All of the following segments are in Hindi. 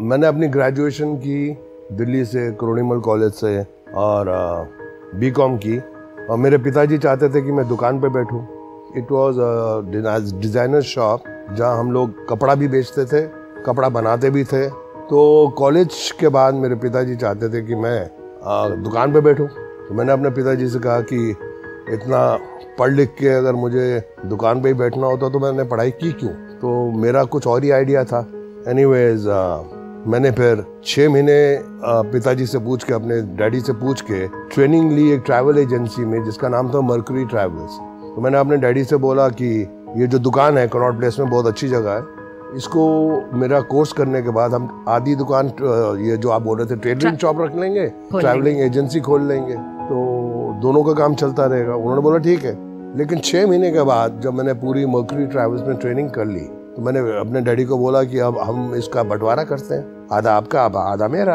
मैंने अपनी ग्रेजुएशन की दिल्ली से करोनीमल कॉलेज से और बी कॉम की। और मेरे पिताजी चाहते थे कि मैं दुकान पे बैठूं। इट वाज डिज़ाइनर शॉप जहाँ हम लोग कपड़ा भी बेचते थे कपड़ा बनाते भी थे। तो कॉलेज के बाद मेरे पिताजी चाहते थे कि मैं आ, दुकान पे बैठूं। तो मैंने अपने पिताजी से कहा कि इतना पढ़ लिख के अगर मुझे दुकान पे ही बैठना होता तो मैंने पढ़ाई की क्यों? तो मेरा कुछ और ही आइडिया था। एनीवेज मैंने फिर छः महीने पिताजी से पूछ के अपने डैडी से पूछ के ट्रेनिंग ली एक ट्रैवल एजेंसी में जिसका नाम था मर्करी ट्रैवल्स। तो मैंने अपने डैडी से बोला कि ये जो दुकान है कनॉट प्लेस में बहुत अच्छी जगह है इसको मेरा कोर्स करने के बाद हम आधी दुकान ये जो आप बोल रहे थे ट्रेडिंग शॉप रख लेंगे? ट्रैवलिंग एजेंसी खोल लेंगे। तो दोनों का काम चलता रहेगा। उन्होंने बोला ठीक है। लेकिन छः महीने के बाद जब मैंने पूरी मर्करी ट्रैवल्स में ट्रेनिंग कर ली तो मैंने अपने डैडी को बोला कि अब हम इसका बंटवारा करते हैं। आधा आपका आधा मेरा।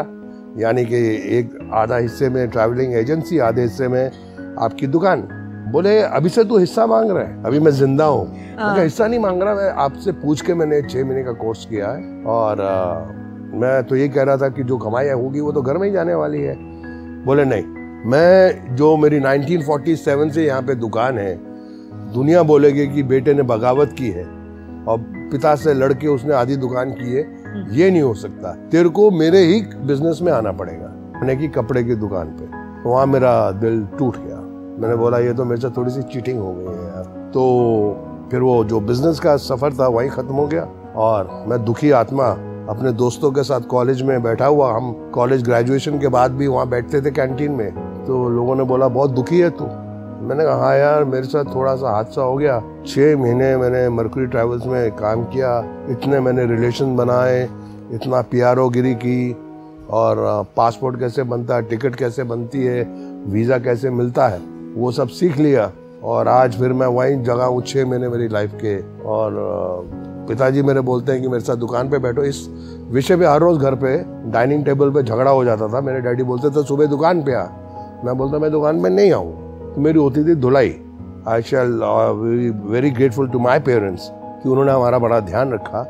यानी कि एक आधा हिस्से में ट्रैवलिंग एजेंसी आधे हिस्से में आपकी दुकान। बोले अभी से तू हिस्सा मांग रहा है। अभी मैं ज़िंदा हूँ। हाँ। हिस्सा नहीं मांग रहा मैं आपसे पूछ के मैंने छः महीने का कोर्स किया है। और आ, मैं तो ये कह रहा था कि जो कमाई होगी वो तो घर में ही जाने वाली है। बोले नहीं मैं जो मेरी 1947 से यहाँ पे दुकान है दुनिया बोलेगी कि बेटे ने बगावत की है। और पिता से लड़के उसने आधी दुकान की है हम्म। ये नहीं हो सकता। तेरे को मेरे ही बिज़नेस में आना पड़ेगा। मैंने की कपड़े की दुकान पे। वहाँ मेरा दिल टूट गया। मैंने बोला ये तो मेरे से थोड़ी सी चीटिंग हो गई है यार। तो फिर वो जो बिज़नेस का सफ़र था वही खत्म हो गया। और मैं दुखी आत्मा अपने दोस्तों के साथ कॉलेज में बैठा हुआ। हम कॉलेज ग्रेजुएशन के बाद भी वहाँ बैठते थे कैंटीन में। तो लोगों ने बोला बहुत दुखी है तू। मैंने कहा हाँ यार, मेरे साथ थोड़ा सा हादसा हो गया। छः महीने मैंने मर्करी ट्रैवल्स में काम किया। इतने मैंने रिलेशन बनाए, इतना पी गिरी की और पासपोर्ट कैसे बनता है, टिकट कैसे बनती है, वीज़ा कैसे मिलता है, वो सब सीख लिया। और आज फिर मैं वहीं जगह हूँ छः महीने मेरी लाइफ के। और पिताजी मेरे बोलते हैं कि मेरे साथ दुकान पे बैठो। इस विषय पे हर रोज़ घर पे डाइनिंग टेबल पे झगड़ा हो जाता था। मेरे डैडी बोलते थे, सुबह दुकान पे आ। मैं बोलता, मैं दुकान पे नहीं आऊँ। मेरी होती थी धुलाई। I shall very grateful to my parents कि उन्होंने हमारा बड़ा ध्यान रखा,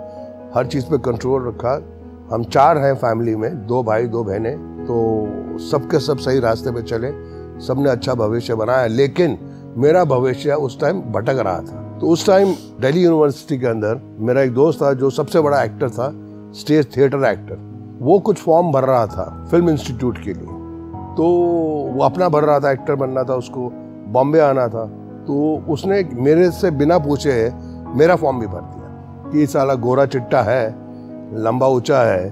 हर चीज़ पे कंट्रोल रखा। हम चार हैं फैमिली में, दो भाई, दो बहनें तो सबके सब सही रास्ते पे चले सबने अच्छा भविष्य बनाया। लेकिन मेरा भविष्य उस टाइम भटक रहा था। तो उस टाइम दिल्ली यूनिवर्सिटी के अंदर मेरा एक दोस्त था जो सबसे बड़ा एक्टर था स्टेज थिएटर एक्टर वो कुछ फॉर्म भर रहा था फ़िल्म इंस्टीट्यूट के लिए। तो वो अपना भर रहा था एक्टर बनना था उसको, बॉम्बे आना था। तो उसने मेरे से बिना पूछे मेरा फॉर्म भी भर दिया कि साला गोरा चिट्टा है, लंबा ऊँचा है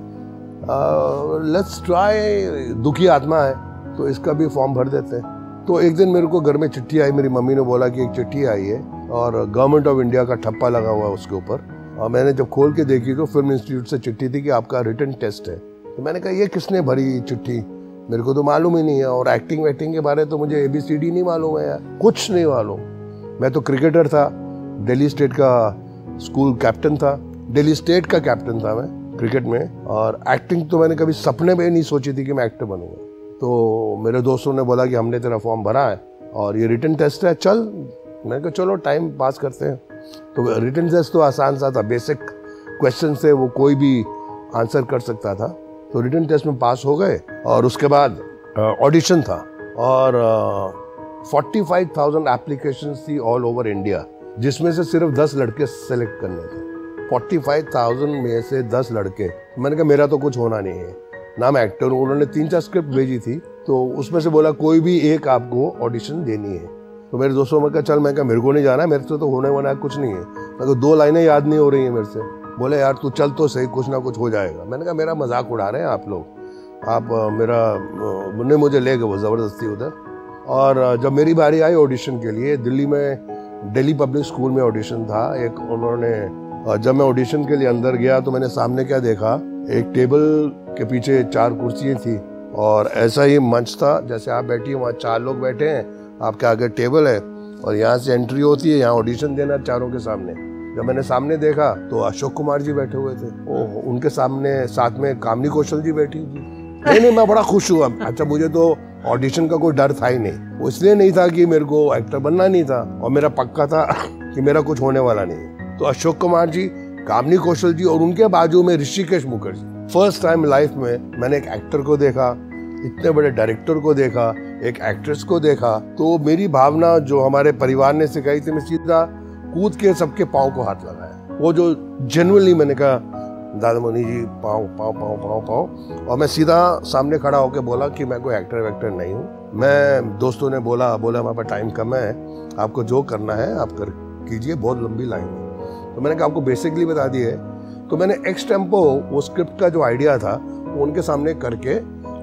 लेट्स ट्राई दुखी आत्मा है तो इसका भी फॉर्म भर देते हैं। तो एक दिन मेरे को घर में चिट्ठी आई, मेरी मम्मी ने बोला कि एक चिट्ठी आई है और गवर्नमेंट ऑफ़ इंडिया का ठप्पा लगा हुआ है उसके ऊपर। और मैंने जब खोल के देखी तो फ़िल्म इंस्टीट्यूट से चिट्ठी थी कि आपका रिटर्न टेस्ट है। तो मैंने कहा, ये किसने भरी चिट्ठी? मेरे को तो मालूम ही नहीं है, और एक्टिंग वैक्टिंग के बारे तो मुझे ए बी सी डी नहीं मालूम है यार। कुछ नहीं मालूम। मैं तो क्रिकेटर था, दिल्ली स्टेट का स्कूल कैप्टन था, दिल्ली स्टेट का कैप्टन था मैं क्रिकेट में, और एक्टिंग तो मैंने कभी सपने में नहीं सोची थी कि मैं एक्टर बनूँगा। तो मेरे दोस्तों ने बोला कि हमने तेरा फॉर्म भरा है, और ये रिटर्न टेस्ट है, चल। मैंने कहा, चलो टाइम पास करते हैं। तो रिटर्न टेस्ट तो आसान सा था बेसिक क्वेश्चन से वो कोई भी आंसर कर सकता था। तो रिटर्न टेस्ट में पास हो गए और उसके बाद ऑडिशन था और फोर्टी फाइव थाउज़ेंड एप्लीकेशन थी ऑल ओवर इंडिया जिसमें से सिर्फ़ दस लड़के सेलेक्ट करने थे। फोर्टी फाइव थाउज़ेंड में से दस लड़के। मैंने कहा, मेरा तो कुछ होना नहीं है। ना मैं एक्टर हूँ। उन्होंने तीन चार स्क्रिप्ट भेजी थी तो उसमें से बोला, कोई भी एक आपको ऑडिशन देनी है। तो मेरे दोस्तों में कहा, चल, मैं कहा, मेरे को नहीं जाना मेरे से तो होने वाला कुछ नहीं है। मैं दो लाइनें याद नहीं हो रही हैं मेरे से। बोले, यार, तू चल तो सही, कुछ ना कुछ हो जाएगा। मैंने कहा, मेरा मज़ाक उड़ा रहे हैं आप लोग। आप मेरा ने मुझे ले गए वो, ज़बरदस्ती उधर। और जब मेरी बारी आई ऑडिशन के लिए, दिल्ली में, दिल्ली पब्लिक स्कूल में ऑडिशन था। एक उन्होंने जब मैं ऑडिशन के लिए अंदर गया तो मैंने सामने क्या देखा? एक टेबल के पीछे चार कुर्सियाँ थी और ऐसा ही मंच था, जैसे आप बैठी वहाँ चार लोग बैठे हैं, आपके आगे टेबल है और यहाँ से एंट्री होती है, यहाँ ऑडिशन देना चारों के सामने। जब मैंने सामने देखा तो अशोक कुमार जी बैठे हुए थे। ओह, उनके सामने साथ में कामनी कौशल जी बैठी थी। नहीं नहीं, मैं बड़ा खुश हुआ। अच्छा मुझे तो ऑडिशन का कोई डर था ही नहीं। वो इसलिए नहीं था कि मेरे को एक्टर बनना नहीं था और मेरा पक्का था कि मेरा कुछ होने वाला नहीं तो अशोक कुमार जी, कामनी कौशल जी और उनके बाजू में Hrishikesh Mukherjee. First time life में मैंने एक एक्टर को देखा, इतने बड़े डायरेक्टर को देखा, एक एक्ट्रेस को देखा। तो मेरी भावना जो हमारे परिवार ने सिखाई थी मैं सीधा कूद के सबके पाँव को हाथ लगाया। वो जो जेनुअनली मैंने कहा दादा मोनी जी पाँव पाँव पाँव पाँव पाँव। और मैं सीधा सामने खड़ा होकर बोला कि मैं कोई एक्टर वैक्टर नहीं हूँ। मैं दोस्तों ने बोला बोला हमारे पास टाइम कम है आपको जो करना है आप कर कीजिए बहुत लंबी लाइन है। तो मैंने कहा आपको बेसिकली बता दिए तो मैंने एक्स टेंपो वो स्क्रिप्ट का जो आइडिया था वो उनके सामने करके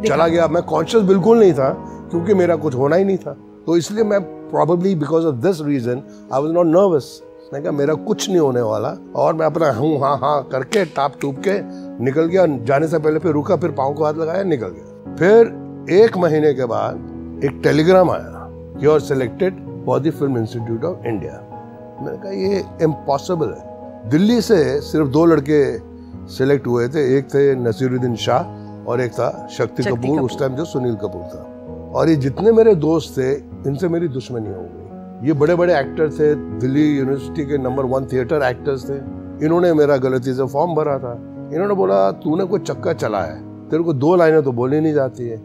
चला गया। मैं कॉन्शियस बिल्कुल नहीं था क्योंकि मेरा कुछ होना ही नहीं था। तो इसलिए मैं probably because of this reason I was not nervous मैं कहा मेरा कुछ नहीं होने वाला। और मैं अपना हूँ हाँ हाँ करके टाप टूप के निकल गया जाने से पहले फिर रुका फिर पाँव को हाथ लगाया निकल गया। फिर एक महीने के बाद एक टेलीग्राम आया। You are selected for the film institute of India मैंने कहा ये इम्पॉसिबल है। दिल्ली से सिर्फ़ दो लड़के सिलेक्ट हुए थे। एक थे नसीरुद्दीन शाह और एक था शक्ति कपूर उस टाइम जो सुनील कपूर था। और ये जितने मेरे दोस्त थे, इनसे मेरी दुश्मनी हो गई। ये बड़े बड़े एक्टर थे, दिल्ली यूनिवर्सिटी के नंबर वन थिएटर एक्टर्स थे। इन्होंने मेरा गलती से फॉर्म भरा था। इन्होंने बोला, तूने कोई चक्का चला है। तेरे को दो लाइनें तो बोली नहीं जाती है।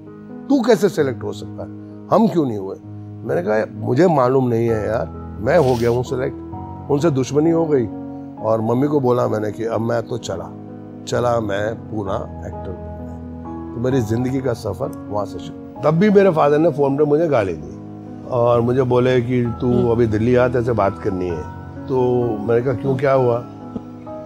तू कैसे सेलेक्ट हो सकता है? हम क्यों नहीं हुए? मैंने कहा, मुझे मालूम नहीं है यार। मैं हो गया हूँ सेलेक्ट उनसे दुश्मनी हो गई। और मम्मी को बोला मैंने कि, अब मैं तो चला। चला मैं पूरा एक्टर तो मेरी ज़िंदगी का सफ़र वहाँ से शुरू। तब भी मेरे फादर ने फ़ोन पे मुझे गाली दी और मुझे बोले कि तू हम्म। अभी दिल्ली आ तेरे से बात करनी है। तो मैंने कहा क्यों क्या हुआ?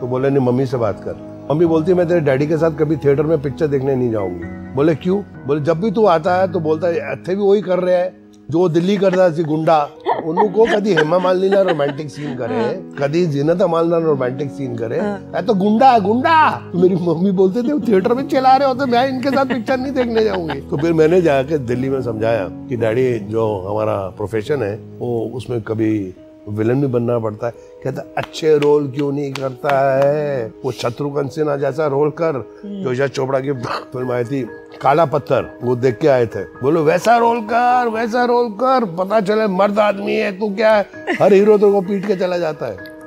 तो बोले नहीं मम्मी से बात कर। मम्मी बोलती है मैं तेरे डैडी के साथ कभी थिएटर में पिक्चर देखने नहीं जाऊँगी। बोले क्यों? बोले जब भी तू आता है तो बोलता है थे भी वही कर रहे हैं जो दिल्ली करता सी गुंडा उनको कभी हेमा मालिनी ना रोमांटिक सीन करे कभी जीनत अमाल ना रोमांटिक सीन करे मैं तो गुंडा गुंडा। तो मेरी मम्मी बोलते थे थिएटर में चला रहे हो तो मैं इनके साथ पिक्चर नहीं देखने जाऊँगी. तो फिर मैंने जाके दिल्ली में समझाया कि डैडी जो हमारा प्रोफेशन है वो उसमें कभी विलन भी बनना पड़ता है। कहता अच्छे रोल क्यों नहीं करता है? वो शत्रुघ्न सिन्हा जैसा रोल कर। हम्म। जो यश चोपड़ा की फ़िल्म आई थी काला पत्थर वो देख के आए थे। बोलो वैसा रोल कर वैसा रोल कर पता चले मर्द आदमी है तू क्या है? हर हीरो तो को पीट के चला जाता है।